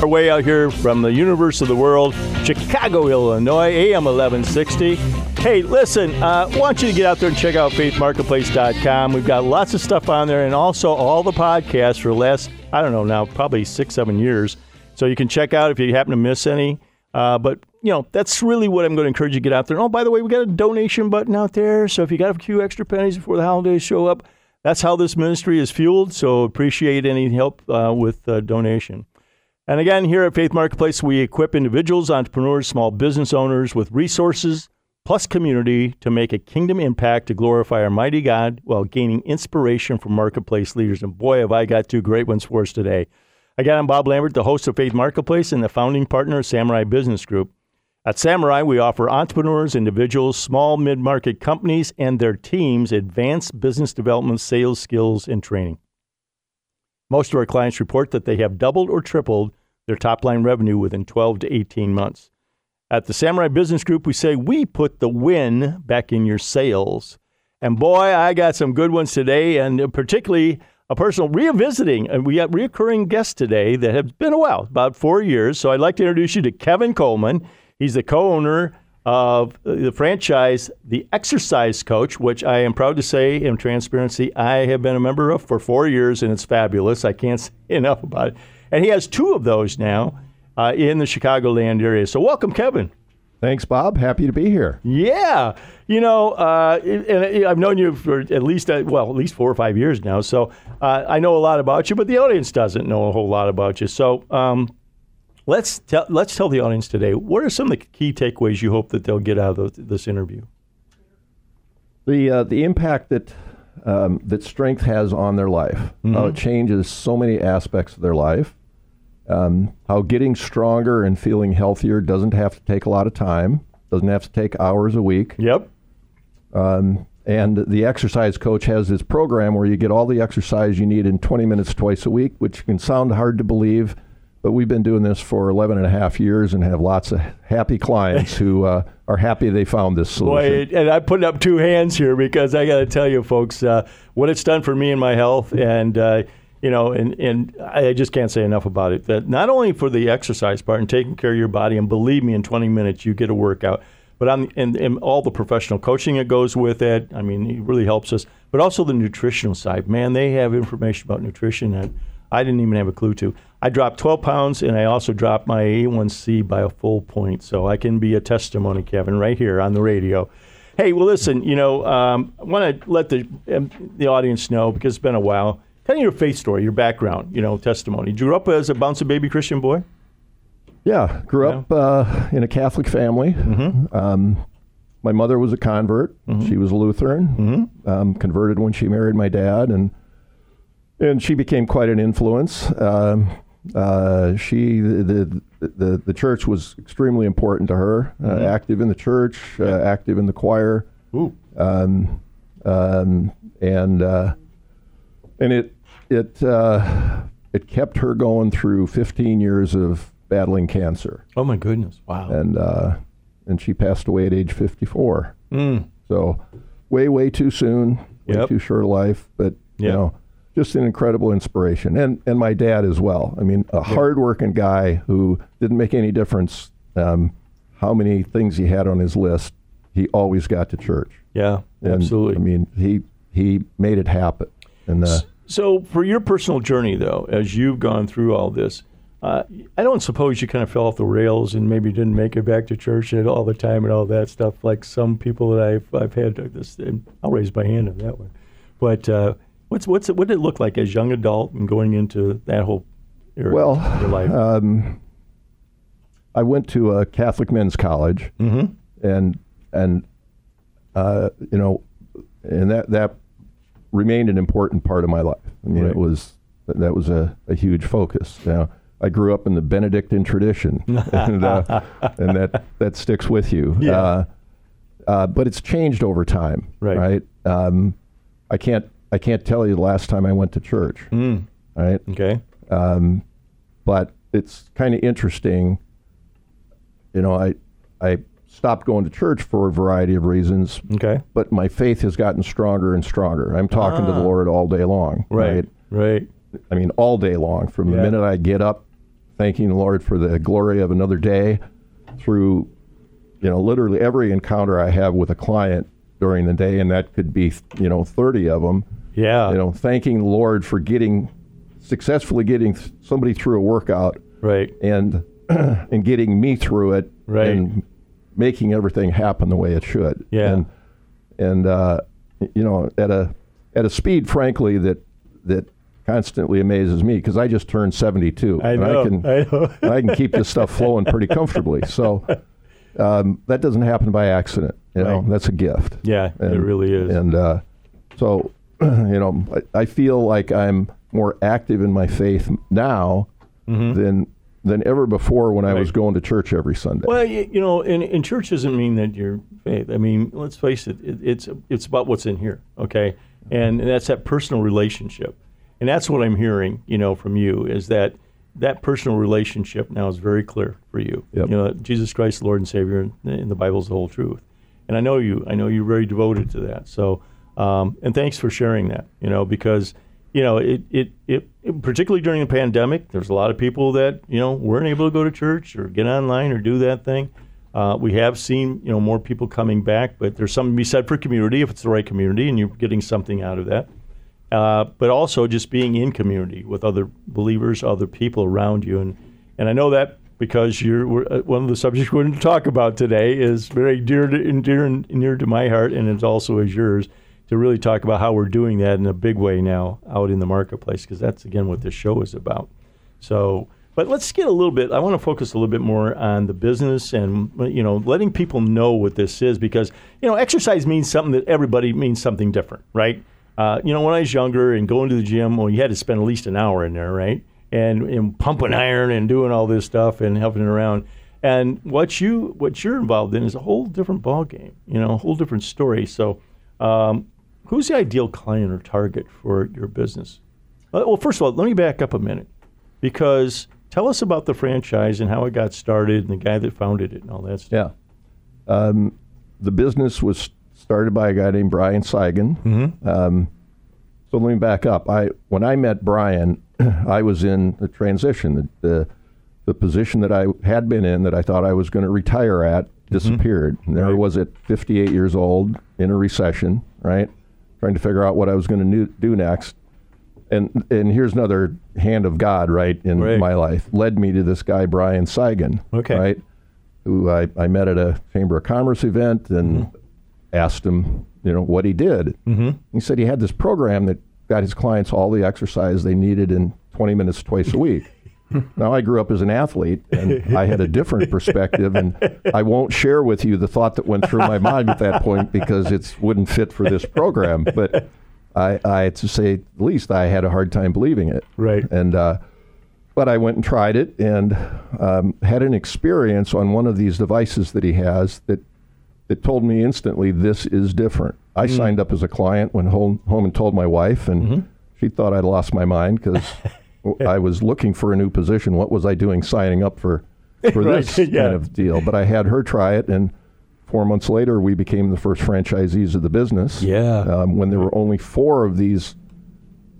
Our way out here from the universe of the world, Chicago, Illinois, AM 1160. Hey, listen, uh, I want you to get out there and check out faithmarketplace.com. We've got lots of stuff on there and also all the podcasts for the last, I don't know now, probably six, seven years. So you can check out if you happen to miss any. Uh, but, you know, that's really what I'm going to encourage you to get out there. And, oh, by the way, we got a donation button out there. So if you got a few extra pennies before the holidays show up, that's how this ministry is fueled. So appreciate any help uh, with uh, donation. And again, here at Faith Marketplace, we equip individuals, entrepreneurs, small business owners with resources plus community to make a kingdom impact to glorify our mighty God while gaining inspiration from marketplace leaders. And boy, have I got two great ones for us today. Again, I'm Bob Lambert, the host of Faith Marketplace and the founding partner of Samurai Business Group. At Samurai, we offer entrepreneurs, individuals, small mid market companies, and their teams advanced business development, sales skills, and training. Most of our clients report that they have doubled or tripled their top line revenue within 12 to 18 months. At the Samurai Business Group, we say we put the win back in your sales. And boy, I got some good ones today, and particularly a personal revisiting. And we got reoccurring guests today that have been a while, about four years. So I'd like to introduce you to Kevin Coleman. He's the co owner of the franchise, The Exercise Coach, which I am proud to say in transparency, I have been a member of for four years, and it's fabulous. I can't say enough about it. And he has two of those now uh, in the Chicagoland area. So, welcome, Kevin. Thanks, Bob. Happy to be here. Yeah, you know, uh, and I've known you for at least uh, well, at least four or five years now. So uh, I know a lot about you, but the audience doesn't know a whole lot about you. So um, let's tell let's tell the audience today what are some of the key takeaways you hope that they'll get out of this interview. The uh, the impact that um, that strength has on their life, mm-hmm. how it changes so many aspects of their life um, how getting stronger and feeling healthier doesn't have to take a lot of time, doesn't have to take hours a week. Yep. Um, and the exercise coach has this program where you get all the exercise you need in 20 minutes twice a week, which can sound hard to believe, but we've been doing this for 11 and a half years and have lots of happy clients who uh, are happy they found this solution. Boy, and I'm putting up two hands here because I got to tell you, folks, uh, what it's done for me and my health. And, uh, you know, and, and I just can't say enough about it. That not only for the exercise part and taking care of your body, and believe me, in 20 minutes you get a workout, but on and, and all the professional coaching that goes with it. I mean, it really helps us. But also the nutritional side, man, they have information about nutrition that I didn't even have a clue to. I dropped 12 pounds, and I also dropped my A1C by a full point. So I can be a testimony, Kevin, right here on the radio. Hey, well, listen, you know, um, I want to let the um, the audience know because it's been a while Tell me your faith story, your background, you know, testimony. Did you grew up as a bouncing baby Christian boy? Yeah, grew yeah. up uh, in a Catholic family. Mm-hmm. Um, my mother was a convert. Mm-hmm. She was a Lutheran. Mm-hmm. Um, converted when she married my dad, and and she became quite an influence. Um, uh, she the, the the church was extremely important to her. Uh, mm-hmm. active in the church, uh, active in the choir, um, um, and uh, and it it uh, it kept her going through 15 years of battling cancer. Oh my goodness! Wow. And uh, and she passed away at age 54. Mm. So way way too soon, way yep. too short a life. But yep. you know, just an incredible inspiration. And and my dad as well. I mean, a yep. hardworking guy who didn't make any difference um, how many things he had on his list. He always got to church. Yeah, and, absolutely. I mean, he he made it happen. And uh, so, for your personal journey, though, as you've gone through all this, uh, I don't suppose you kind of fell off the rails and maybe didn't make it back to church at all the time and all that stuff, like some people that I've I've had this. I'll raise my hand on that one. But uh, what's what's it, what did it look like as young adult and going into that whole area well, of your life? Um, I went to a Catholic men's college, mm-hmm. and and uh, you know, and that that remained an important part of my life. I mean, right. it was that was a, a huge focus. Now, I grew up in the Benedictine tradition, and, uh, and that that sticks with you. Yeah. Uh, uh, but it's changed over time, Right. right? Um, I can't I can't tell you the last time I went to church, Mm. right? Okay. Um, but it's kind of interesting. You know, I I stopped going to church for a variety of reasons, Okay. but my faith has gotten stronger and stronger. I'm talking to the Ah. Lord all day long, Right. Right. I mean, all day long, from the minute I get up, thanking the Lord for the glory of another day, through, you know, literally every encounter I have with a client during the day, and that could be, you know, 30 of them. Yeah. You know, thanking the Lord for getting, successfully getting somebody through a workout Right. and and getting me through it Right. and making everything happen the way it should. Yeah. And and uh, you know at a at a speed, frankly, that that constantly amazes me because I just turned 72 I and know. I can I know. and I can keep this stuff flowing pretty comfortably. So um, that doesn't happen by accident. You know, Right. that's a gift. Yeah, it really is. And uh, so, you know, I, I feel like I'm more active in my faith now than than ever before when I was. Going to church every Sunday. Well, you, you know, and, and church doesn't mean that you're faith. I mean, let's face it, it, it's it's about what's in here, okay? And, that's that personal relationship, and that's what I'm hearing, you know, from you is that that personal relationship now is very clear for you. Yep. You know, Jesus Christ, Lord and Savior, and, and the Bible's the whole truth. And I know you. I know you're very devoted to that. So, um, and thanks for sharing that. You know, because you know, it, it, it, particularly during the pandemic, there's a lot of people that, you know, weren't able to go to church or get online or do that thing. Uh, we have seen, you know, more people coming back, but there's something to be said for community if it's the right community and you're getting something out of that. Uh, but also just being in community with other believers, other people around you. And, and I know that because you're uh, one of the subjects we're going to talk about today is very dear to, dear and near to my heart, and it also is yours to really talk about how we're doing that in a big way now out in the marketplace because that's again what this show is about. So, but let's get a little bit. I want to focus a little bit more on the business and you know letting people know what this is because you know exercise means something that everybody means something different, right? Uh, you know, when I was younger and going to the gym, well, you had to spend at least an hour in there, right? And, and pumping iron and doing all this stuff and helping it around. And what you what you're involved in is a whole different ball game, you know, a whole different story. So, um, who's the ideal client or target for your business? Uh, Well, first of all, let me back up a minute because tell us about the franchise and how it got started and the guy that founded it and all that stuff. Yeah. Um, the business was started by a guy named Brian Cygan. Mm-hmm. Um, so let me back up. I when I met Brian, I was in the transition. The, the the position that I had been in that I thought I was going to retire at disappeared. There I Mm-hmm. Right. was at 58 years old in a recession, right? Trying to figure out what I was going to do next. And and here's another hand of God, right, in Right. my life, led me to this guy Brian Cygan, Okay. right, who I, I met at a Chamber of Commerce event and asked him, you know, what he did. Mm-hmm. He said he had this program that got his clients all the exercise they needed in 20 minutes twice a week. Now, I grew up as an athlete and I had a different perspective, and I won't share with you the thought that went through my mind at that point because it wouldn't fit for this program. But I, I, to say the least, I had a hard time believing it. Right. And, uh, but I went and tried it and um, had an experience on one of these devices that he has that that told me instantly this is different. I signed up as a client, went home home and told my wife, and she thought I'd lost my mind because I was looking for a new position. What was I doing signing up for for Right, this yeah. kind of deal? But I had her try it, and four months later, we became the first franchisees of the business. Yeah. Um, when there were only four of these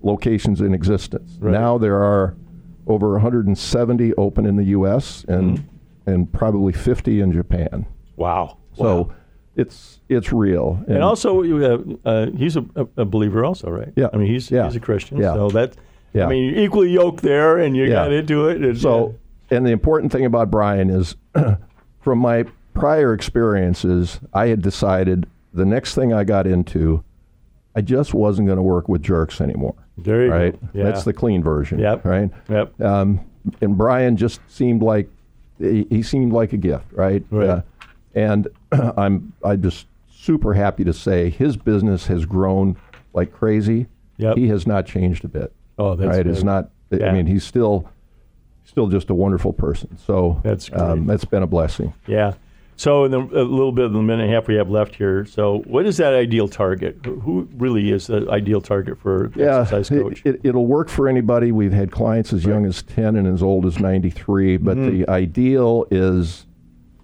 locations in existence. Right. Now there are over 170 open in the U.S. and Mm-hmm. and probably 50 in Japan. Wow. So Wow. it's it's real. And also, you have, uh, he's a, a, a believer, also, right? Yeah. I mean, he's Yeah. he's a Christian, Yeah. so that. Yeah. I mean, you're equally yoked there, and you Yeah. got into it. And, So, and the important thing about Brian is, from my prior experiences, I had decided the next thing I got into, I just wasn't going to work with jerks anymore. there you right? go. Yeah. That's the clean version. Yep. Right. Yep. Um, and Brian just seemed like he, he seemed like a gift, right? Uh, and I'm I'm just super happy to say his business has grown like crazy. Yep. He has not changed a bit. Oh, that's right. Good. not. Yeah. I mean, he's still still just a wonderful person. So That's great. um, that's been a blessing. Yeah. So, in the, a little bit of the minute and a half we have left here. So, what is that ideal target? Who- really is the ideal target for the Yeah, exercise it- coach? It, will work for anybody. We've had clients as young as 10 and as old as 93, but Mm-hmm. the ideal is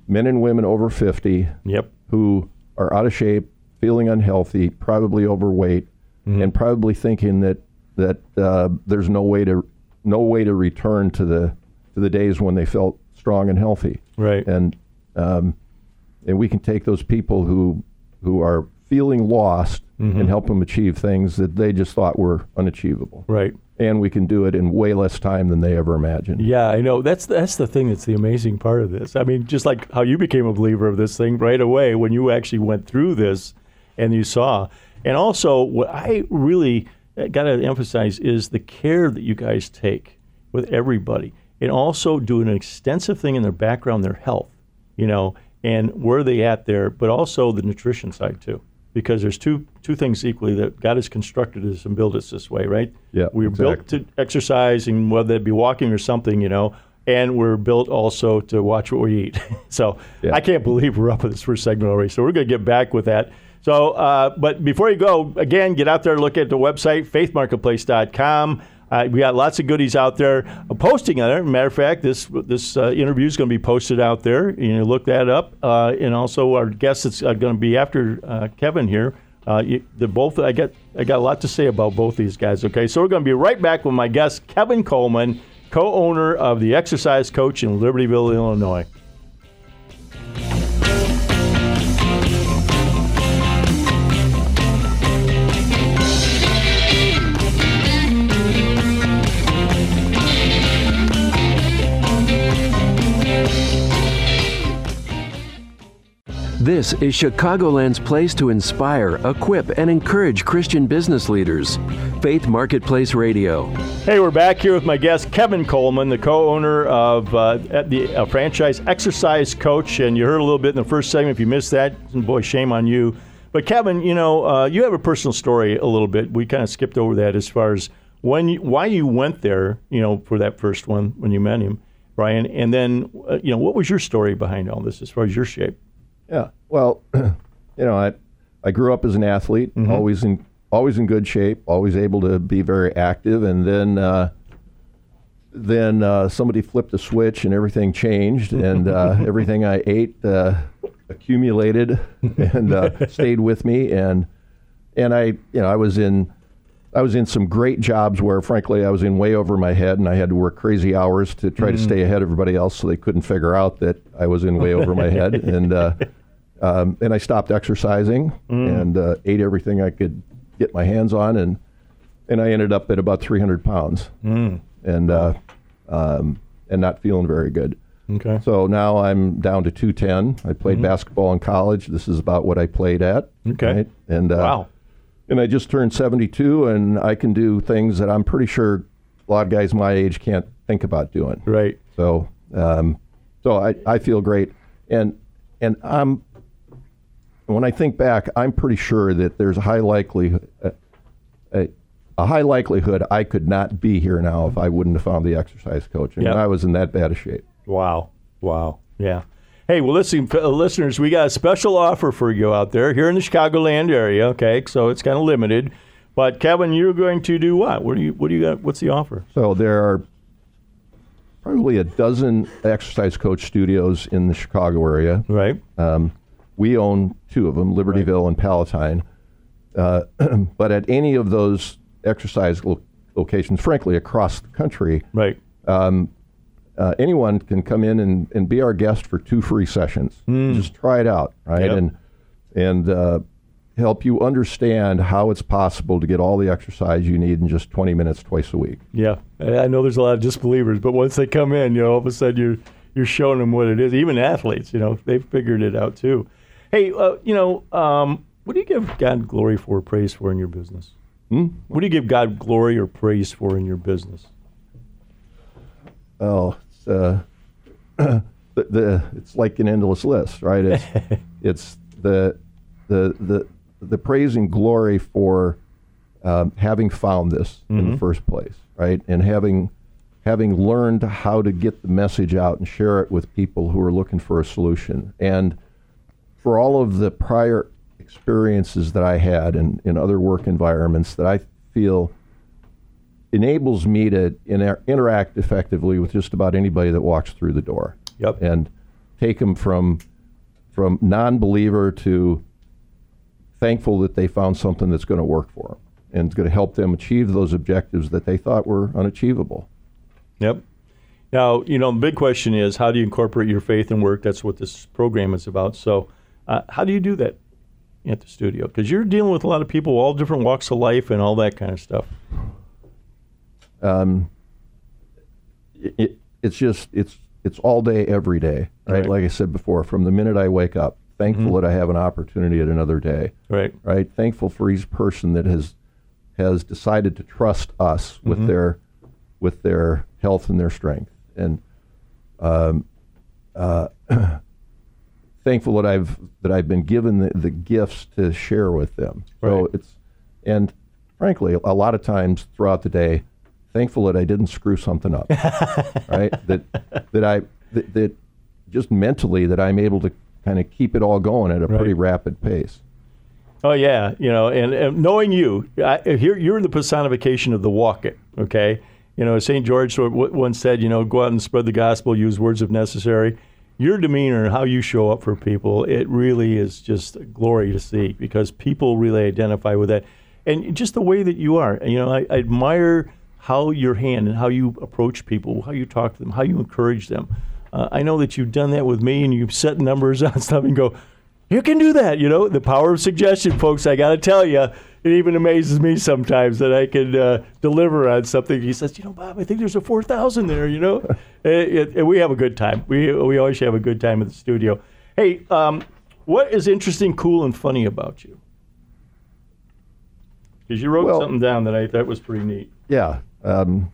men and women over 50 yep. who are out of shape, feeling unhealthy, probably overweight, Mm-hmm. and probably thinking that that uh, there's no way to no way to return to the to the days when they felt strong and healthy. Right. And um, and we can take those people who who are feeling lost Mm-hmm. and help them achieve things that they just thought were unachievable. Right. And we can do it in way less time than they ever imagined. Yeah, I know. That's that's the thing. That's the amazing part of this. I mean, just like how you became a believer of this thing right away when you actually went through this, and you saw. And also, what I really Uh, got to emphasize is the care that you guys take with everybody, and also doing an extensive thing in their background, their health, you know, and where they at there, but also the nutrition side too. Because there's two two things equally that God has constructed us and built us this way, right? Yeah, we're built to exercise and whether it be walking or something, you know, and we're built also to watch what we eat. so Yeah. I can't believe we're up with this first segment already. So we're going to get back with that. So, uh, but before you go, again, get out there, look at the website, faithmarketplace.com. Uh, we got lots of goodies out there. I'm posting on it. Matter of fact, this this uh, interview is going to be posted out there. You know, look that up. Uh, and also, our guest that's uh, going to be after uh, Kevin here. Uh, the both I got I got a lot to say about both these guys. Okay, so we're going to be right back with my guest Kevin Coleman, co-owner of the Exercise Coach in Libertyville, Illinois. This is Chicagoland's place to inspire, equip, and encourage Christian business leaders. Faith Marketplace Radio. Hey, we're back here with my guest Kevin Coleman, the co-owner of uh, the uh, franchise Exercise Coach, and you heard a little bit in the first segment. If you missed that, boy, shame on you. But Kevin, you know, uh, you have a personal story a little bit. We kind of skipped over that as far as when you, why you went there, you know, for that first one when you met him, Brian, and then uh, you know what was your story behind all this as far as your shape? Yeah. Well, you know, I I grew up as an athlete, always in always in good shape, always able to be very active, and then uh, then uh, somebody flipped a switch and everything changed, and uh, everything I ate uh, accumulated and uh, stayed with me, and and I you know I was in. I was in some great jobs where, frankly, I was in way over my head, and I had to work crazy hours to try to stay ahead of everybody else, so they couldn't figure out that I was in way over my head. And uh, um, and I stopped exercising and uh, ate everything I could get my hands on, and and I ended up at about 300 pounds, and uh, um, and not feeling very good. Okay. So now I'm down to 210. I played basketball in college. This is about what I played at. Okay. And uh, Wow. and I just turned 72, and I can do things that I'm pretty sure a lot of guys my age can't think about doing. Right. So, um, so I, I feel great, and and I'm when I think back, I'm pretty sure that there's a high likelihood a, a, a high likelihood I could not be here now if I wouldn't have found the exercise coach. I mean, Yep. I was in that bad a shape. Wow. Wow. Yeah. Hey, well, listen, uh, listeners, we got a special offer for you out there here in the Chicagoland area. Okay, so it's kind of limited, but Kevin, you're going to do what? What do you? What do you got? What's the offer? So there are probably a dozen exercise coach studios in the Chicago area. Right. Um, we own two of them, Libertyville and Palatine. Uh, but at any of those exercise lo- locations, frankly, across the country, Right. um, uh, anyone can come in and, and be our guest for two free sessions. Just try it out, right? Yep. And and uh, help you understand how it's possible to get all the exercise you need in just 20 minutes twice a week. Yeah. I I know there's a lot of disbelievers, but once they come in, you know, all of a sudden you're you're showing them what it is. Even athletes, you know, they've figured it out too. Hey, uh, you know, um, what do you give God glory for, praise for in your business? Hmm? What do you give God glory or praise for in your business? Oh, it's, uh, the, the it's like an endless list, right? It's it's the the the the praise and glory for um, having found this in the first place, right? And having having learned how to get the message out and share it with people who are looking for a solution. And for all of the prior experiences that I had in, in other work environments that I feel enables me to inter- interact effectively with just about anybody that walks through the door. Yep. And take them from from non-believer to thankful that they found something that's going to work for them and it's going to help them achieve those objectives that they thought were unachievable. Yep. Now, you know, the big question is how do you incorporate your faith and work? That's what this program is about. So, uh, how do you do that at the studio? Because you're dealing with a lot of people, all different walks of life, and all that kind of stuff. Um, it, it's just it's it's all day, every day, right? Right. Like I said before, from the minute I wake up, thankful that I have an opportunity at another day, Right. right? Thankful for each person that has has decided to trust us with their with their health and their strength, and um, uh, thankful that I've that I've been given the, the gifts to share with them. So it's and frankly, a lot of times throughout the day, thankful that I didn't screw something up, right? That that I that, that just mentally that I'm able to kind of keep it all going at a pretty rapid pace. Oh yeah, you know, and, and knowing you, I, here you're the personification of the walk it. Okay, you know, Saint George once said, you know, go out and spread the gospel, use words if necessary. Your demeanor and how you show up for people, it really is just a glory to see because people really identify with that, and just the way that you are. You know, I, I admire how your hand and how you approach people, how you talk to them, how you encourage them. Uh, I know that you've done that with me, and you've set numbers on stuff and go, you can do that. You know, the power of suggestion, folks. I got to tell you, it even amazes me sometimes that I can uh, deliver on something. He says, you know, Bob, I think there's a four thousand there. You know, and, and- and we have a good time. We we always have a good time at the studio. Hey, um, what is interesting, cool, and funny about you? Because you wrote Well- something down that I thought was pretty neat. Yeah, um,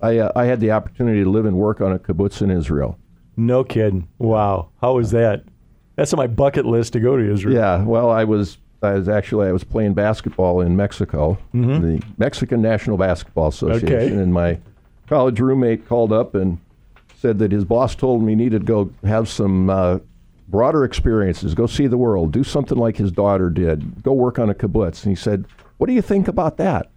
I uh, I had the opportunity to live and work on a kibbutz in Israel. No kidding. Wow, how was that? That's on my bucket list to go to Israel. Yeah, well, I was I was actually I was playing basketball in Mexico, the Mexican National Basketball Association, Okay. and my college roommate called up and said that his boss told him he needed to go have some uh, broader experiences, go see the world, do something like his daughter did, go work on a kibbutz. And he said, "What do you think about that?"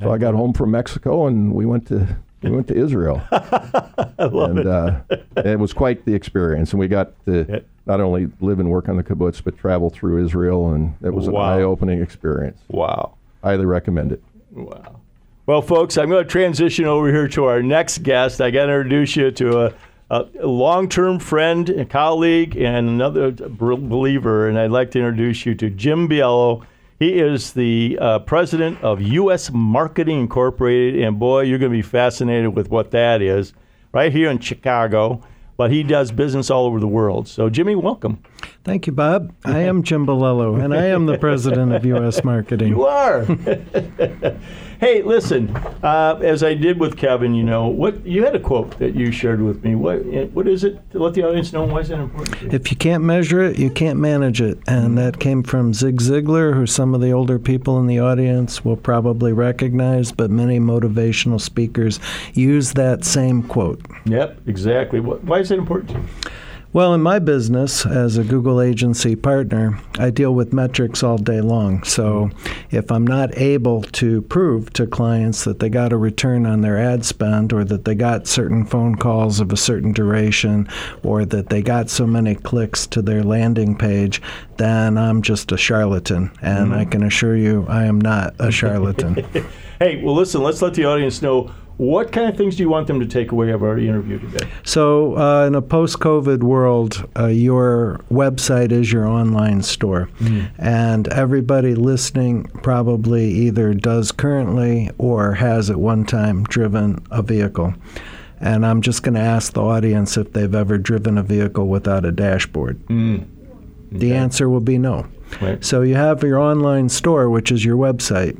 So I got home from Mexico and we went to we went to Israel. I love and it. uh, it was quite the experience. And we got to not only live and work on the kibbutz, but travel through Israel, and it was Wow. an eye-opening experience. Wow. Highly recommend it. Wow. Well, folks, I'm going to transition over here to our next guest. I got to introduce you to a, a long-term friend, a colleague, and another believer. And I'd like to introduce you to Jim Biello. He is the uh, president of U.S. Marketing Incorporated, and boy, you're going to be fascinated with what that is, right here in Chicago. But he does business all over the world. So, Jimmy, welcome. Thank you, Bob. I am Jim Balello, and I am the president of U.S. Marketing. You are. hey, listen. Uh, as I did with Kevin, you know what? You had a quote that you shared with me. What? What is it? To let the audience know why is that important? To you? If you can't measure it, you can't manage it. And that came from Zig Ziglar, who some of the older people in the audience will probably recognize, but many motivational speakers use that same quote. Yep, exactly. Why is that important to you? Well, in my business as a Google agency partner, I deal with metrics all day long. So if I'm not able to prove to clients that they got a return on their ad spend or that they got certain phone calls of a certain duration or that they got so many clicks to their landing page, then I'm just a charlatan. And mm-hmm. I can assure you I am not a charlatan. Hey, well, listen. Let's let the audience know what kind of things do you want them to take away of our interview today. So, uh, in a post COVID world, uh, your website is your online store. And everybody listening probably either does currently or has at one time driven a vehicle. And I'm just going to ask the audience if they've ever driven a vehicle without a dashboard. The answer will be no. Right. So you have your online store, which is your website,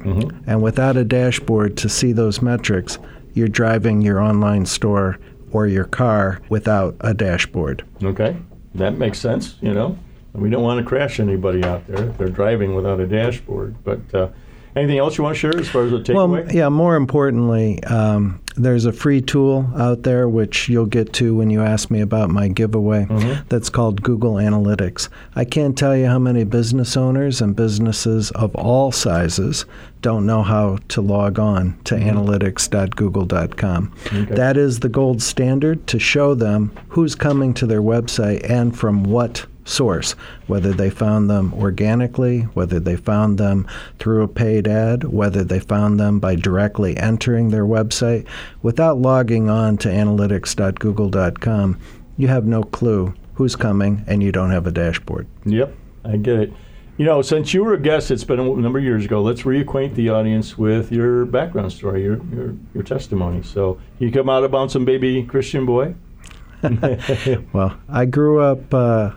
and without a dashboard to see those metrics, you're driving your online store or your car without a dashboard. Okay, that makes sense. You know, we don't want to crash anybody out there if they're driving without a dashboard. But uh, anything else you want to share as far as a takeaway? Well, yeah, more importantly, um, there's a free tool out there which you'll get to when you ask me about my giveaway. Mm-hmm. That's called Google Analytics. I can't tell you how many business owners and businesses of all sizes don't know how to log on to analytics.google.com. Okay. That is the gold standard to show them who's coming to their website and from what source, whether they found them organically, whether they found them through a paid ad, whether they found them by directly entering their website. Without logging on to analytics.google.com, you have no clue who's coming and you don't have a dashboard. Yep, I get it. You know, since you were a guest, it's been a number of years ago. Let's reacquaint the audience with your background story, your your, your testimony. So, you come out about some baby Christian boy. Well, I grew up uh,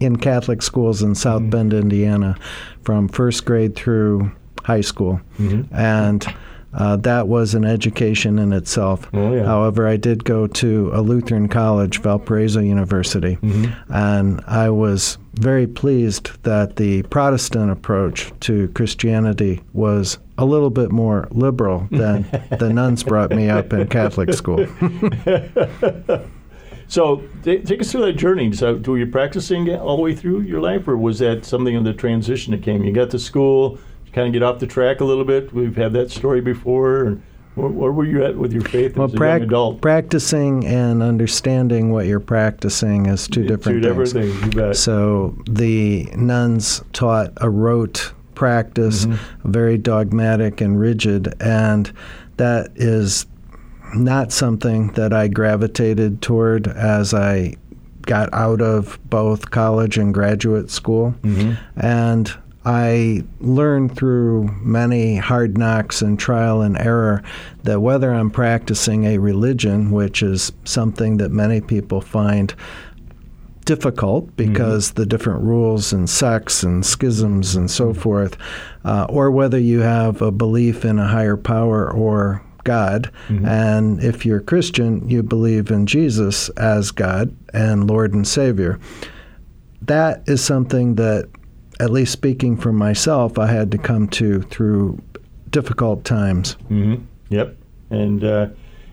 in Catholic schools in South Mm-hmm. Bend, Indiana, from first grade through high school. Mm-hmm. And uh, that was an education in itself. Oh, yeah. However, I did go to a Lutheran college, Valparaiso University, Mm-hmm. and I was very pleased that the Protestant approach to Christianity was a little bit more liberal than the nuns brought me up in Catholic school. So, ta- take us through that journey. So, were you practicing all the way through your life, or was that something in the transition that came? You got to school, you kind of get off the track a little bit. We've had that story before. And where, where were you at with your faith Well, as a prac- young adult? practicing and understanding what you're practicing is two different Two different things. things. You bet. So the nuns taught a rote practice, Mm-hmm. very dogmatic and rigid, and that is not something that I gravitated toward as I got out of both college and graduate school. Mm-hmm. And I learned through many hard knocks and trial and error that whether I'm practicing a religion, which is something that many people find difficult because the different rules and sects and schisms and so forth, uh, or whether you have a belief in a higher power or God. And if you're Christian, you believe in Jesus as God and Lord and Savior. That is something that, at least speaking for myself, I had to come to through difficult times. hmm Yep. And uh,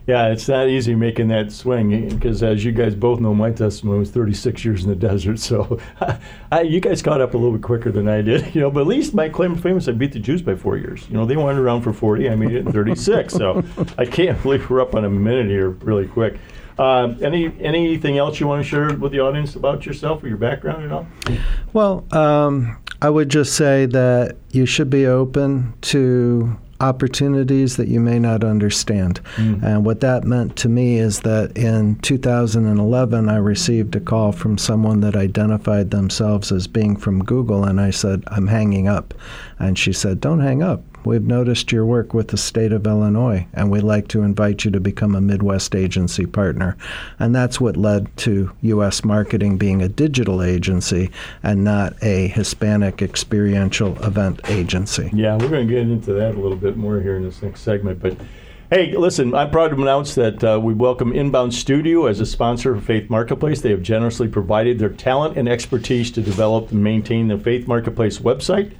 yeah, it's not easy making that swing because, as you guys both know, my testimony was 36 years in the desert. So I, you guys caught up a little bit quicker than I did, you know. But at least my claim to fame is I beat the Jews by four years. You know, they wandered around for 40. I made it in 36. so I can't believe we're up on a minute here, really quick. Uh, any anything else you want to share with the audience about yourself or your background at all? Well, um, I would just say that you should be open to opportunities that you may not understand. Mm. And what that meant to me is that in 2011, I received a call from someone that identified themselves as being from Google, and I said, I'm hanging up. And she said, Don't hang up. We've noticed your work with the state of Illinois, and we'd like to invite you to become a Midwest agency partner. And that's what led to U.S. Marketing being a digital agency and not a Hispanic experiential event agency. Yeah, we're going to get into that a little bit more here in this next segment. But hey, listen, I'm proud to announce that uh, we welcome Inbound Studio as a sponsor of Faith Marketplace. They have generously provided their talent and expertise to develop and maintain the Faith Marketplace website.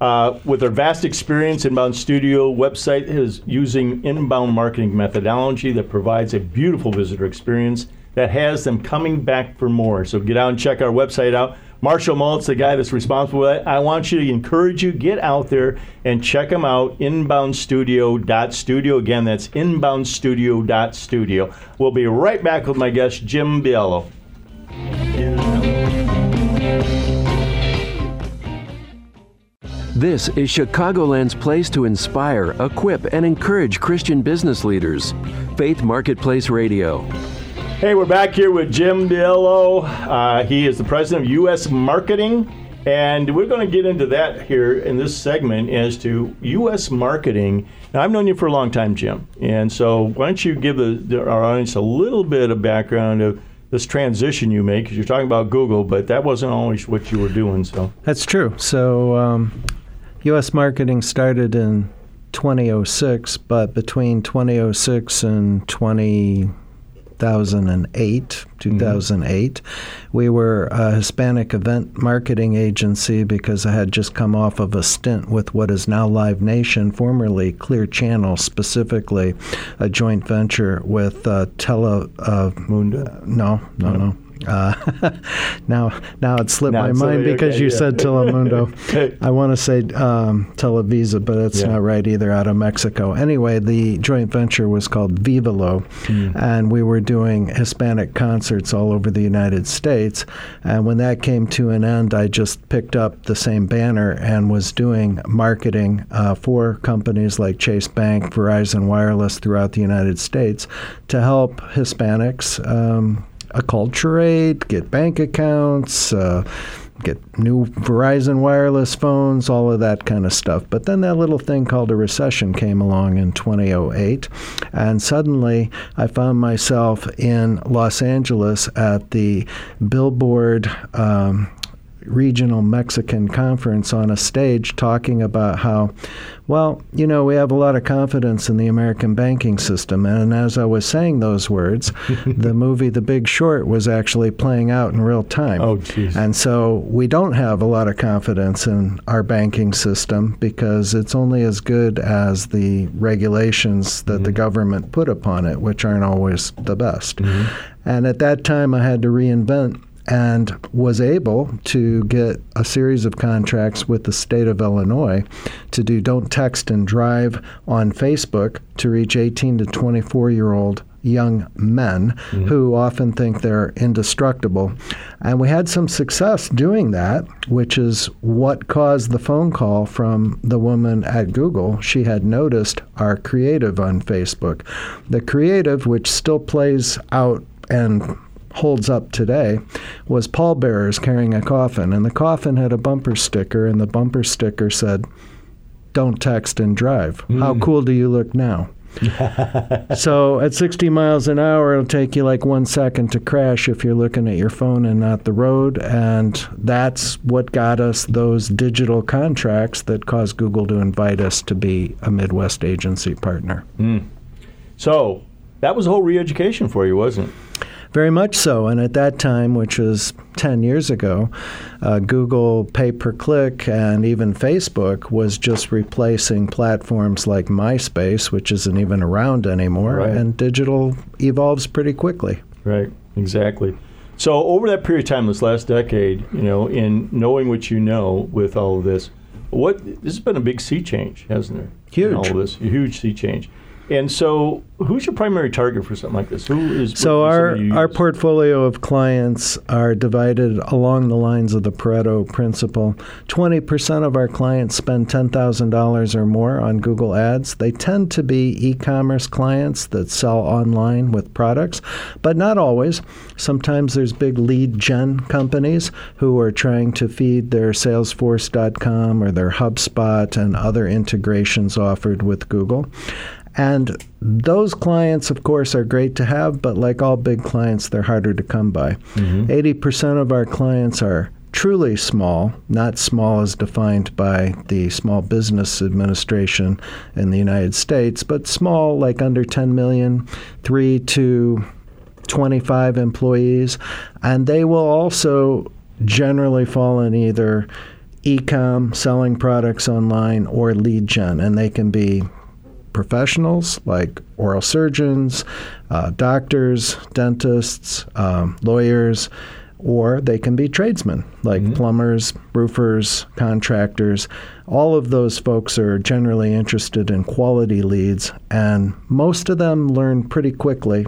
Uh, with their vast experience, Inbound Studio website is using inbound marketing methodology that provides a beautiful visitor experience that has them coming back for more. So get out and check our website out. Marshall Mullet's the guy that's responsible for that. I want you to encourage you, get out there and check them out, inboundstudio.studio. Again, that's inboundstudio.studio. We'll be right back with my guest, Jim Biello. This is Chicagoland's place to inspire, equip, and encourage Christian business leaders. Faith Marketplace Radio. Hey, we're back here with Jim Biello. Uh, he is the president of U.S. Marketing, and we're going to get into that here in this segment as to U.S. marketing. Now, I've known you for a long time, Jim, and so why don't you give the, the, our audience a little bit of background of this transition you make? Because you're talking about Google, but that wasn't always what you were doing. So, That's true. So, um, U.S. marketing started in 2006, but between 2006 and 2010, 2008. 2008. We were a Hispanic event marketing agency because I had just come off of a stint with what is now Live Nation, formerly Clear Channel, specifically a joint venture with uh, Tele. Uh, no, no, no. Uh, now, now it slipped Now my mind okay, because you yeah. said Telemundo. Okay. I want to say um, Televisa, but it's Yeah. not right either. Out of Mexico. Anyway, the joint venture was called Vivalo, Hmm. and we were doing Hispanic concerts all over the United States. And when that came to an end, I just picked up the same banner and was doing marketing uh, for companies like Chase Bank, Verizon Wireless throughout the United States to help Hispanics. Um, acculturate, get bank accounts, uh, get new Verizon wireless phones, all of that kind of stuff. But then that little thing called a recession came along in 2008, and suddenly I found myself in Los Angeles at the Billboard. Um, regional Mexican conference on a stage talking about how, well, you know, we have a lot of confidence in the American banking system. And as I was saying those words, the movie The Big Short was actually playing out in real time. Oh, jeez. And so we don't have a lot of confidence in our banking system because it's only as good as the regulations that the mm-hmm. government put upon it, which aren't always the best. Mm-hmm. And at that time, I had to reinvent and was able to get a series of contracts with the state of Illinois to do don't text and drive on Facebook to reach 18 to 24 year old young men mm-hmm. who often think they're indestructible. And we had some success doing that, which is what caused the phone call from the woman at Google. She had noticed our creative on Facebook. The creative, which still plays out and holds up today was pallbearers carrying a coffin and the coffin had a bumper sticker and the bumper sticker said don't text and drive. How hmm. cool do you look now? So at 60 miles an hour it'll take you like one second to crash if you're looking at your phone and not the road and that's what got us those digital contracts that caused google to invite us to be a midwest agency partner. Hmm. So that was a whole re-education for you, wasn't it? Very much so. And at that time, which was 10 years ago, uh, Google pay per click and even Facebook was just replacing platforms like MySpace, which isn't even around anymore. Right. And digital evolves pretty quickly. Right, exactly. So over that period of time, this last decade, you know, in knowing what you know with all of this, what this has been a big sea change, hasn't there? Huge. In all of this, a huge sea change. And so, who's your primary target for something like this? Who is So our our portfolio of clients are divided along the lines of the Pareto principle. Twenty percent of our clients spend ten thousand dollars or more on Google Ads. They tend to be e-commerce clients that sell online with products, but not always. Sometimes there's big lead gen companies who are trying to feed their Salesforce.com or their HubSpot and other integrations offered with Google. And those clients, of course, are great to have, but like all big clients, they're harder to come by. Mm-hmm. 80% of our clients are truly small, not small as defined by the Small Business Administration in the United States, but small, like under 10 million, 3 to 25 employees. And they will also generally fall in either e-com, selling products online, or lead gen, and they can be professionals like oral surgeons, uh, doctors, dentists, um, lawyers, or they can be tradesmen like plumbers, roofers, contractors. All of those folks are generally interested in quality leads, and most of them learn pretty quickly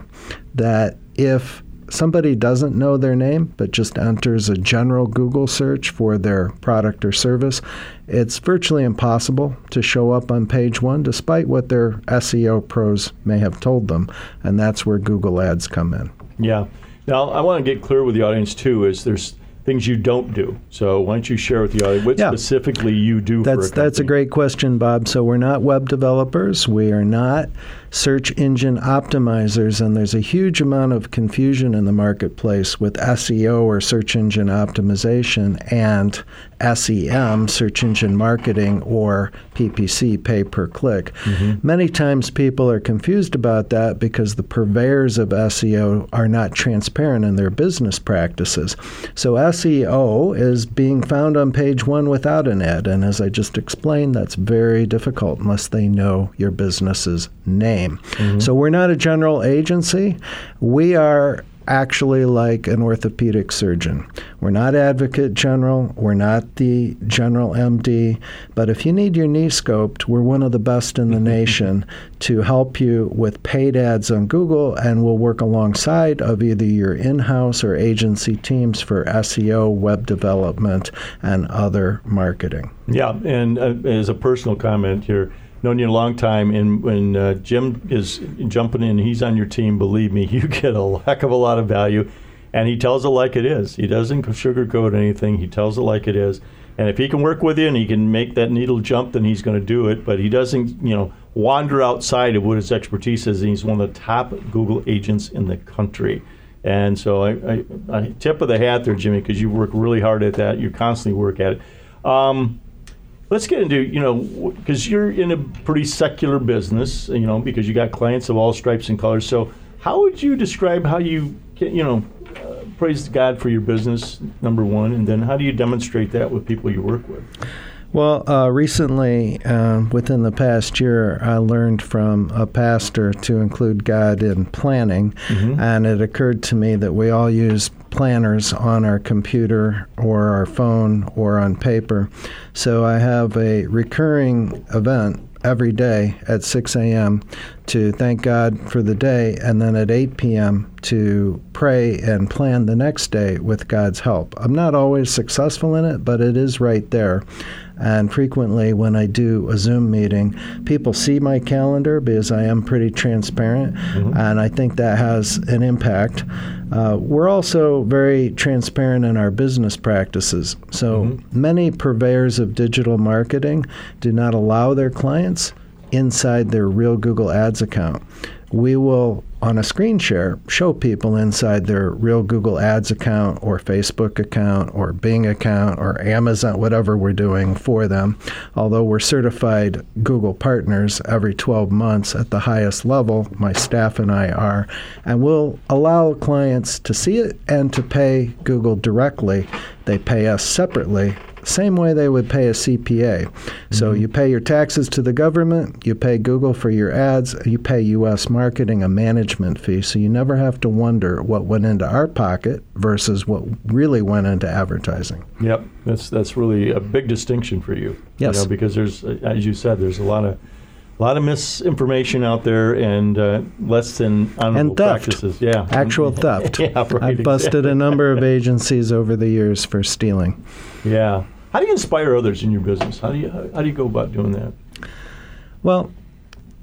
that if somebody doesn't know their name but just enters a general Google search for their product or service, it's virtually impossible to show up on page one despite what their SEO pros may have told them. And that's where Google Ads come in. Yeah. Now, I want to get clear with the audience too. Is there's things you don't do. So why don't you share with the audience what Yeah. specifically you do That's for a that's a great question, Bob. So we're not web developers. We are not search engine optimizers, and there's a huge amount of confusion in the marketplace with SEO or search engine optimization and SEM, search engine marketing, or PPC, pay per click. Mm-hmm. Many times people are confused about that because the purveyors of SEO are not transparent in their business practices. So SEO is being found on page one without an ad, and as I just explained, that's very difficult unless they know your business's name. So we're not a general agency. We are actually like an orthopedic surgeon. We're not advocate general, we're not the general MD, but if you need your knee scoped, we're one of the best in the nation to help you with paid ads on Google and we'll work alongside of either your in-house or agency teams for SEO, web development and other marketing. Yeah, and uh, as a personal comment here, known you a long time, and when uh, Jim is jumping in, he's on your team. Believe me, you get a heck of a lot of value, and he tells it like it is. He doesn't sugarcoat anything. He tells it like it is. And if he can work with you and he can make that needle jump, then he's going to do it. But he doesn't, you know, wander outside of what his expertise is. And he's one of the top Google agents in the country. And so I, I, I tip of the hat there, Jimmy, because you work really hard at that. You constantly work at it. Um, let's get into you know because you're in a pretty secular business you know because you got clients of all stripes and colors. So how would you describe how you get, you know uh, praise god for your business number one and then how do you demonstrate that with people you work with Well, uh, recently, uh, within the past year, I learned from a pastor to include God in planning, and it occurred to me that we all use planners on our computer or our phone or on paper. So I have a recurring event every day at 6 a.m. to thank God for the day, and then at 8 p.m. to pray and plan the next day with God's help. I'm not always successful in it, but it is right there. And frequently, when I do a Zoom meeting, people see my calendar because I am pretty transparent, and I think that has an impact. Uh, we're also very transparent in our business practices. So many purveyors of digital marketing do not allow their clients inside their real Google Ads account. We will, on a screen share, show people inside their real Google Ads account or Facebook account or Bing account or Amazon, whatever we're doing for them. Although we're certified Google partners every 12 months at the highest level, my staff and I are, and we'll allow clients to see it and to pay Google directly. They pay us separately same way they would pay a CPA. So mm-hmm. you pay your taxes to the government, you pay Google for your ads, you pay US marketing a management fee. So you never have to wonder what went into our pocket versus what really went into advertising. yep that's that's really a big distinction for you Yes. you know, because there's as you said there's a lot of a lot of misinformation out there and uh, less than honorable And theft. practices yeah Actual theft. yeah right, I've busted a number of agencies over the years for stealing. Yeah. How do you inspire others in your business? How do you how, how do you go about doing that? Well,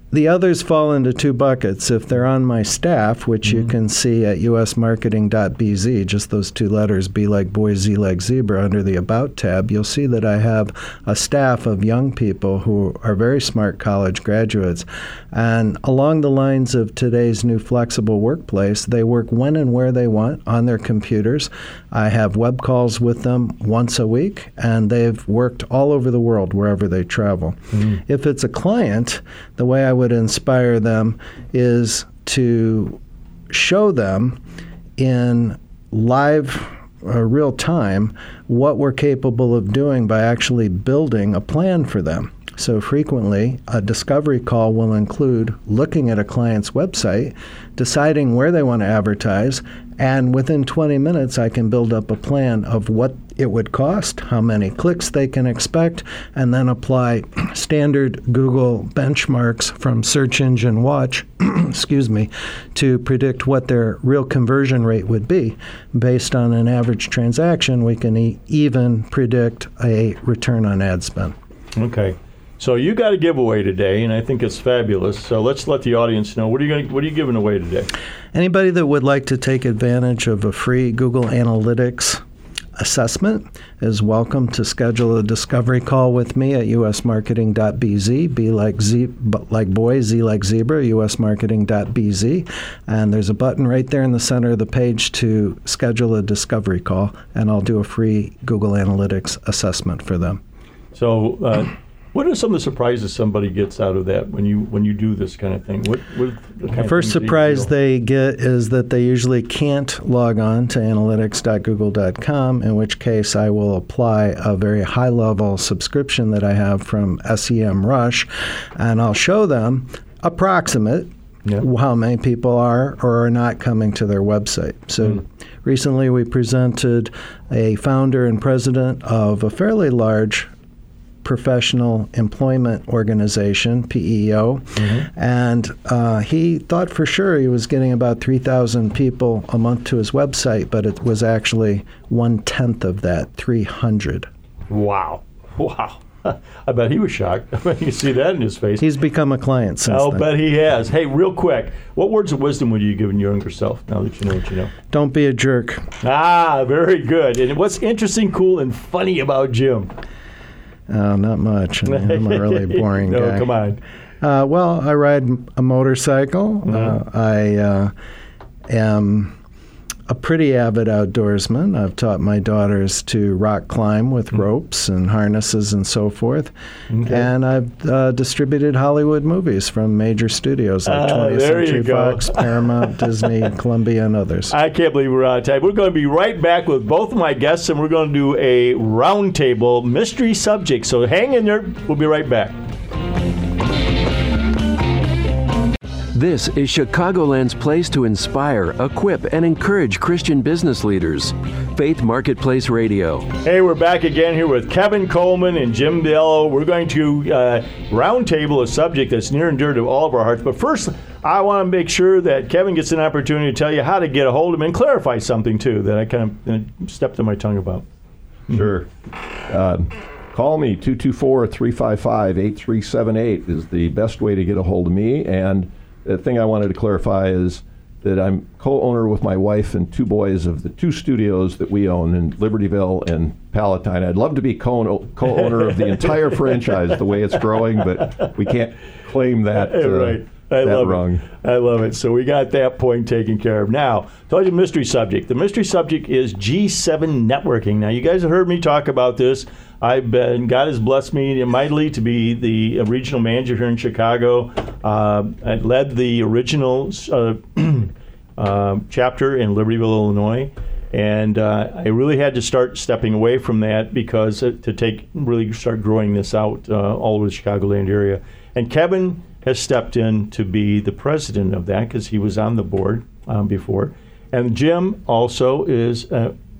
the others fall into two buckets. If they're on my staff, which you mm-hmm. can see at usmarketing.bz, just those two letters, B like boy, Z like zebra, under the About tab, you'll see that I have a staff of young people who are very smart college graduates. And along the lines of today's new flexible workplace, they work when and where they want on their computers. I have web calls with them once a week, and they've worked all over the world wherever they travel. Mm. If it's a client, the way I would inspire them is to show them in live uh, real time what we're capable of doing by actually building a plan for them. So frequently, a discovery call will include looking at a client's website, deciding where they want to advertise, and within 20 minutes, I can build up a plan of what it would cost, how many clicks they can expect, and then apply standard Google benchmarks from Search Engine Watch, excuse me, to predict what their real conversion rate would be. Based on an average transaction, we can e- even predict a return on ad spend. Okay. So you got a giveaway today, and I think it's fabulous. So let's let the audience know what are you going what are you giving away today? Anybody that would like to take advantage of a free Google Analytics assessment is welcome to schedule a discovery call with me at usmarketing.bz. B like Z, like boy, Z like zebra, usmarketing.bz. And there's a button right there in the center of the page to schedule a discovery call, and I'll do a free Google Analytics assessment for them. So, uh, what are some of the surprises somebody gets out of that when you when you do this kind of thing? What, what the first surprise they get is that they usually can't log on to analytics.google.com. In which case, I will apply a very high level subscription that I have from SEMrush, and I'll show them approximate yeah. how many people are or are not coming to their website. So mm. recently we presented a founder and president of a fairly large Professional Employment Organization, PEO, mm-hmm. and uh, he thought for sure he was getting about 3,000 people a month to his website, but it was actually one tenth of that, 300. Wow. Wow. I bet he was shocked. I bet you see that in his face. He's become a client since I'll then. bet he has. Hey, real quick, what words of wisdom would you give your younger self now that you know what you know? Don't be a jerk. Ah, very good. And what's interesting, cool, and funny about Jim? Oh, not much. I am a really boring no, guy. come on. Uh, well, I ride a motorcycle. Mm-hmm. Uh, I uh, am a pretty avid outdoorsman. I've taught my daughters to rock climb with mm-hmm. ropes and harnesses and so forth. Okay. And I've uh, distributed Hollywood movies from major studios like 20th ah, Century Fox, Paramount, Disney, Columbia, and others. I can't believe we're out of time. We're going to be right back with both of my guests, and we're going to do a roundtable mystery subject. So hang in there. We'll be right back. This is Chicagoland's place to inspire, equip, and encourage Christian business leaders. Faith Marketplace Radio. Hey, we're back again here with Kevin Coleman and Jim Biello. We're going to uh, roundtable a subject that's near and dear to all of our hearts. But first, I want to make sure that Kevin gets an opportunity to tell you how to get a hold of him and clarify something, too, that I kind of stepped on my tongue about. Sure. Uh, call me 224 355 8378 is the best way to get a hold of me. And the thing I wanted to clarify is that I'm co-owner with my wife and two boys of the two studios that we own in Libertyville and Palatine. I'd love to be co- owner of the entire franchise the way it's growing, but we can't claim that. Uh, right. I love wrong. it. I love it. So we got that point taken care of. Now, told you mystery subject. The mystery subject is G7 networking. Now, you guys have heard me talk about this. I've been God has blessed me mightily to be the regional manager here in Chicago. Uh, I led the original uh, uh, chapter in Libertyville, Illinois, and uh, I really had to start stepping away from that because uh, to take really start growing this out uh, all over the Chicagoland area. And Kevin has stepped in to be the president of that because he was on the board um, before, and Jim also is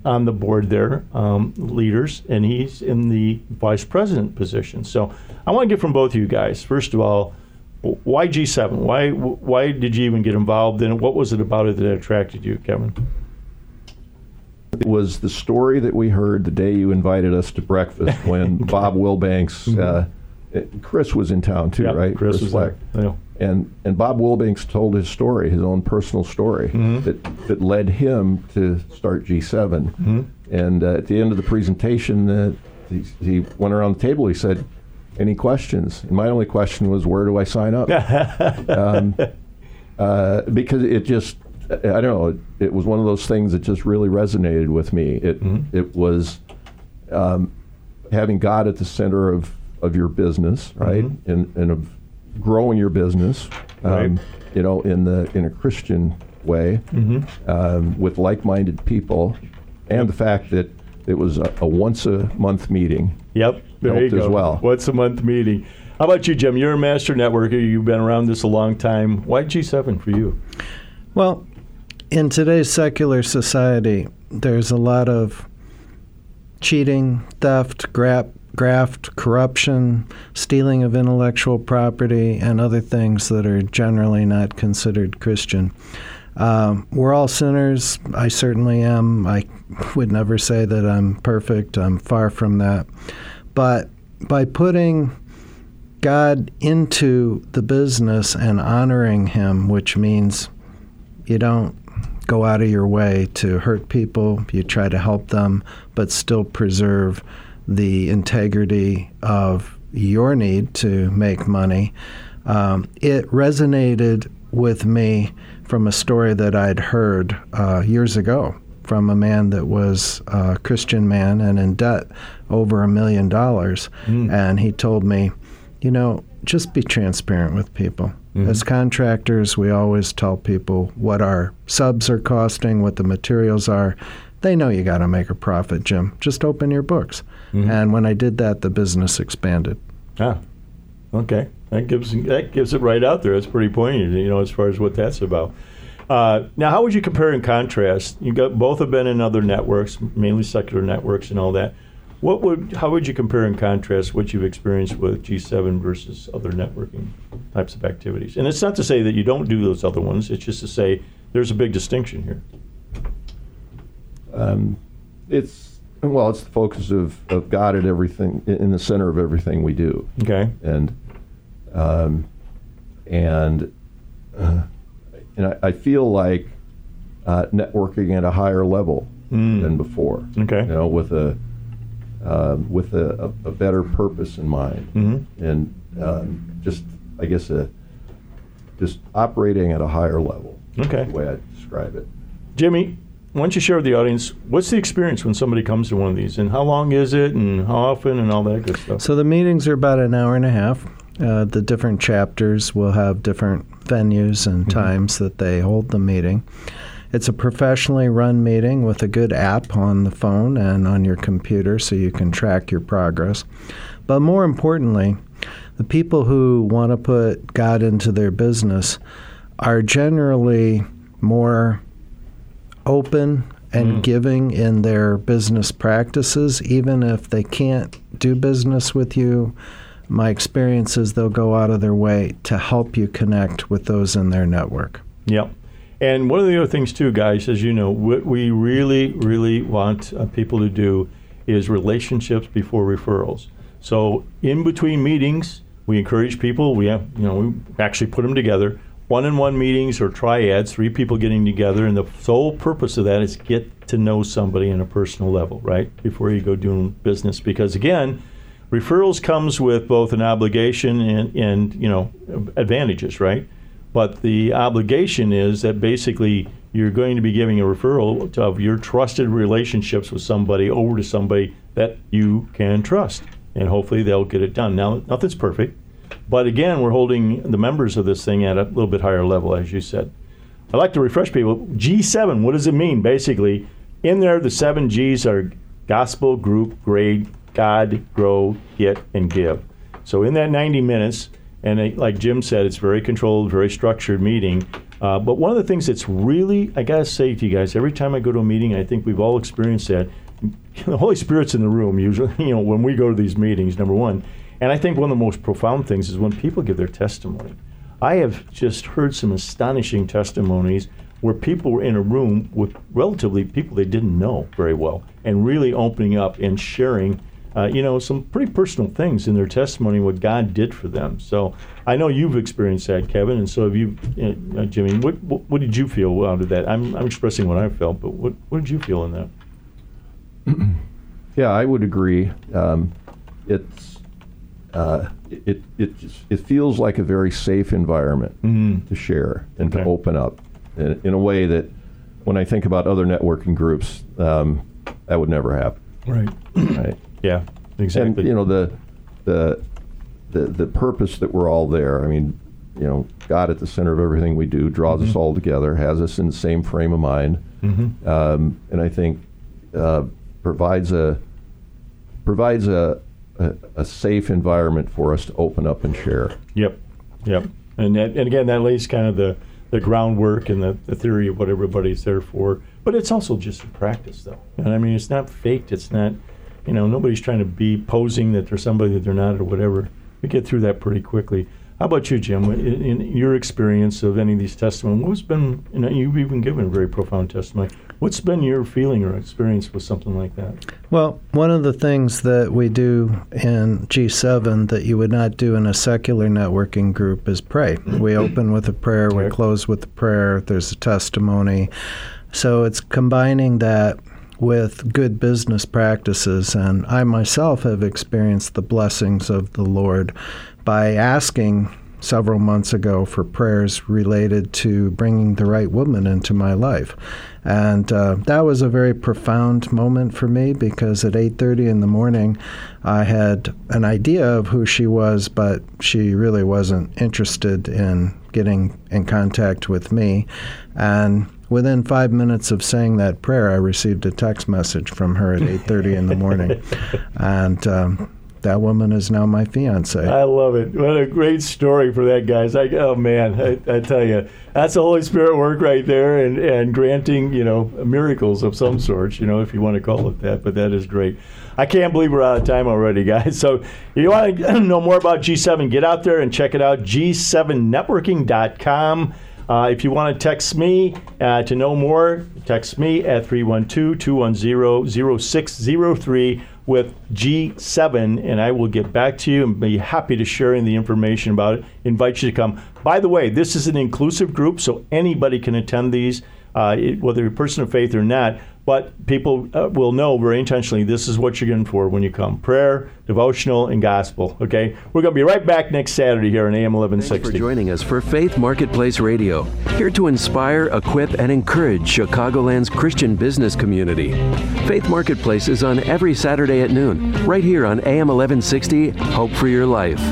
on the board there, um, leaders, and he's in the vice president position. So I want to get from both of you guys. First of all, why G7? Why why did you even get involved in it? What was it about it that attracted you, Kevin? It was the story that we heard the day you invited us to breakfast when Bob Wilbanks, uh, Chris was in town too, yep, right? Chris, Chris was there. And and Bob Wilbanks told his story, his own personal story mm-hmm. that that led him to start G7. Mm-hmm. And uh, at the end of the presentation, uh, he, he went around the table. He said, "Any questions?" And my only question was, "Where do I sign up?" um, uh, because it just I don't know. It, it, was one of those things that just really resonated with me. It mm-hmm. it was um, having God at the center of, of your business, right, mm-hmm. and and of growing your business, um, right. you know, in the in a Christian way, mm-hmm. um, with like-minded people, and yep. the fact that it was a, a, once a month meeting. Yep, there you go. as well. Once a month meeting. How about you, Jim? You're a master networker. You've been around this a long time. Why G7 for you? Well, in today's secular society, there's a lot of cheating, theft, grab, graft, corruption, stealing of intellectual property, and other things that are generally not considered Christian. Um, we're all sinners. I certainly am. I would never say that I'm perfect. I'm far from that. But by putting God into the business and honoring Him, which means you don't go out of your way to hurt people. You try to help them, but still preserve the integrity of your need to make money. Um, it resonated with me from a story that I'd heard uh, years ago from a man that was a Christian man and in debt over a million dollars. Mm. And he told me, you know, just be transparent with people. Mm-hmm. As contractors, we always tell people what our subs are costing, what the materials are. They know you got to make a profit, Jim. Just open your books. Mm-hmm. And when I did that, the business expanded. Ah, okay. That gives that gives it right out there. It's pretty poignant, you know, as far as what that's about. Uh, now, how would you compare and contrast? You got both have been in other networks, mainly secular networks and all that. What would how would you compare and contrast what you've experienced with G7 versus other networking types of activities? And it's not to say that you don't do those other ones. It's just to say there's a big distinction here. Um, it's well, it's the focus of, of God at everything in the center of everything we do. Okay. And um, and uh, and I, I, feel like uh, networking at a higher level mm. than before. Okay. You know, with a uh, with a, a, better purpose in mind, mm-hmm. and um, just I guess a just operating at a higher level. Okay. the way I describe it. Jimmy, why don't you share with the audience what's the experience when somebody comes to one of these, and how long is it, and how often, and all that good stuff? So the meetings are about an hour and a half. Uh, the different chapters will have different venues and mm-hmm. times that they hold the meeting. It's a professionally run meeting with a good app on the phone and on your computer so you can track your progress. But more importantly, the people who want to put God into their business are generally more open and mm. giving in their business practices, even if they can't do business with you my experience is they'll go out of their way to help you connect with those in their network. Yep. And one of the other things, too, guys, as you know, what we really, really want uh, people to do is relationships before referrals. So, in between meetings, we encourage people. We have, you know, we actually put them together. One-on-one meetings or triads, three people getting together, and the sole purpose of that is get to know somebody on a personal level, right? Before you go doing business, because again, referrals comes with both an obligation and, and you know advantages, right? But the obligation is that basically you're going to be giving a referral of your trusted relationships with somebody over to somebody that you can trust, and hopefully they'll get it done. Now, nothing's perfect, but again, we're holding the members of this thing at a little bit higher level, as you said. I'd like to refresh people. G7, what does it mean? Basically, in there, the seven G's are gospel, group, grade, God, grow, get, and give. So in that 90 minutes, and it, like Jim said, it's very controlled, very structured meeting. Uh, but one of the things that's really, I gotta say to you guys, every time I go to a meeting, I think we've all experienced that. The Holy Spirit's in the room usually. You know, when we go to these meetings, number one, and I think one of the most profound things is when people give their testimony. I have just heard some astonishing testimonies where people were in a room with relatively people they didn't know very well and really opening up and sharing uh, you know, some pretty personal things in their testimony, what God did for them. So I know you've experienced that, Kevin, and so have you, uh, Jimmy. What, what, what did you feel out of that? I'm, I'm expressing what I felt, but what, what did you feel in that? yeah, I would agree. Um, it's uh, it it just, it feels like a very safe environment mm-hmm. to share and okay. to open up in, in, a way that when I think about other networking groups, um, that would never happen. Right. right. Yeah, exactly. And you know the the the the purpose that we're all there. I mean, you know, God at the center of everything we do draws mm-hmm. us all together, has us in the same frame of mind, mm-hmm. um, and I think uh, provides a provides a, a, safe environment for us to open up and share. Yep, yep. And that, and again, that lays kind of the the groundwork and the, the theory of what everybody's there for. But it's also just a practice, though. And I mean, it's not faked. It's not you know, nobody's trying to be posing that they're somebody that they're not or whatever. We get through that pretty quickly. How about you, Jim? In, in your experience of any of these testimonies, what's been, you know, you've even given a very profound testimony. What's been your feeling or experience with something like that? Well, one of the things that we do in G7 that you would not do in a secular networking group is pray. we open with a prayer, we close with a prayer, there's a testimony. So it's combining that with good business practices. And I myself have experienced the blessings of the Lord by asking several months ago for prayers related to bringing the right woman into my life. And uh, that was a very profound moment for me because at 8:30 in the morning, I had an idea of who she was, but she really wasn't interested in getting in contact with me. And within five minutes of saying that prayer, I received a text message from her at 8:30 in the morning, and um, that woman is now my fiance. I love it. What a great story for that, guys. I, oh man, I, I, tell you, that's the Holy Spirit work right there, and and granting you know miracles of some sort, you know, if you want to call it that. But that is great. I can't believe we're out of time already, guys. So if you want to know more about G7, get out there and check it out. G7networking.com. Uh, if you want to text me uh, to know more, text me at 312 210 0603 with G7, and I will get back to you and be happy to sharing the information about it. Invite you to come. By the way, this is an inclusive group, so anybody can attend these, uh, it, whether you're a person of faith or not but people uh, will know very intentionally this is what you're getting for when you come prayer, devotional, and gospel. Okay? We're going to be right back next Saturday here on AM 1160. Thanks for joining us for Faith Marketplace Radio, here to inspire, equip, and encourage Chicagoland's Christian business community. Faith Marketplace is on every Saturday at noon, right here on AM 1160, Hope for Your Life.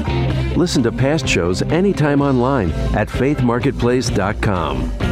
Listen to past shows anytime online at faithmarketplace.com.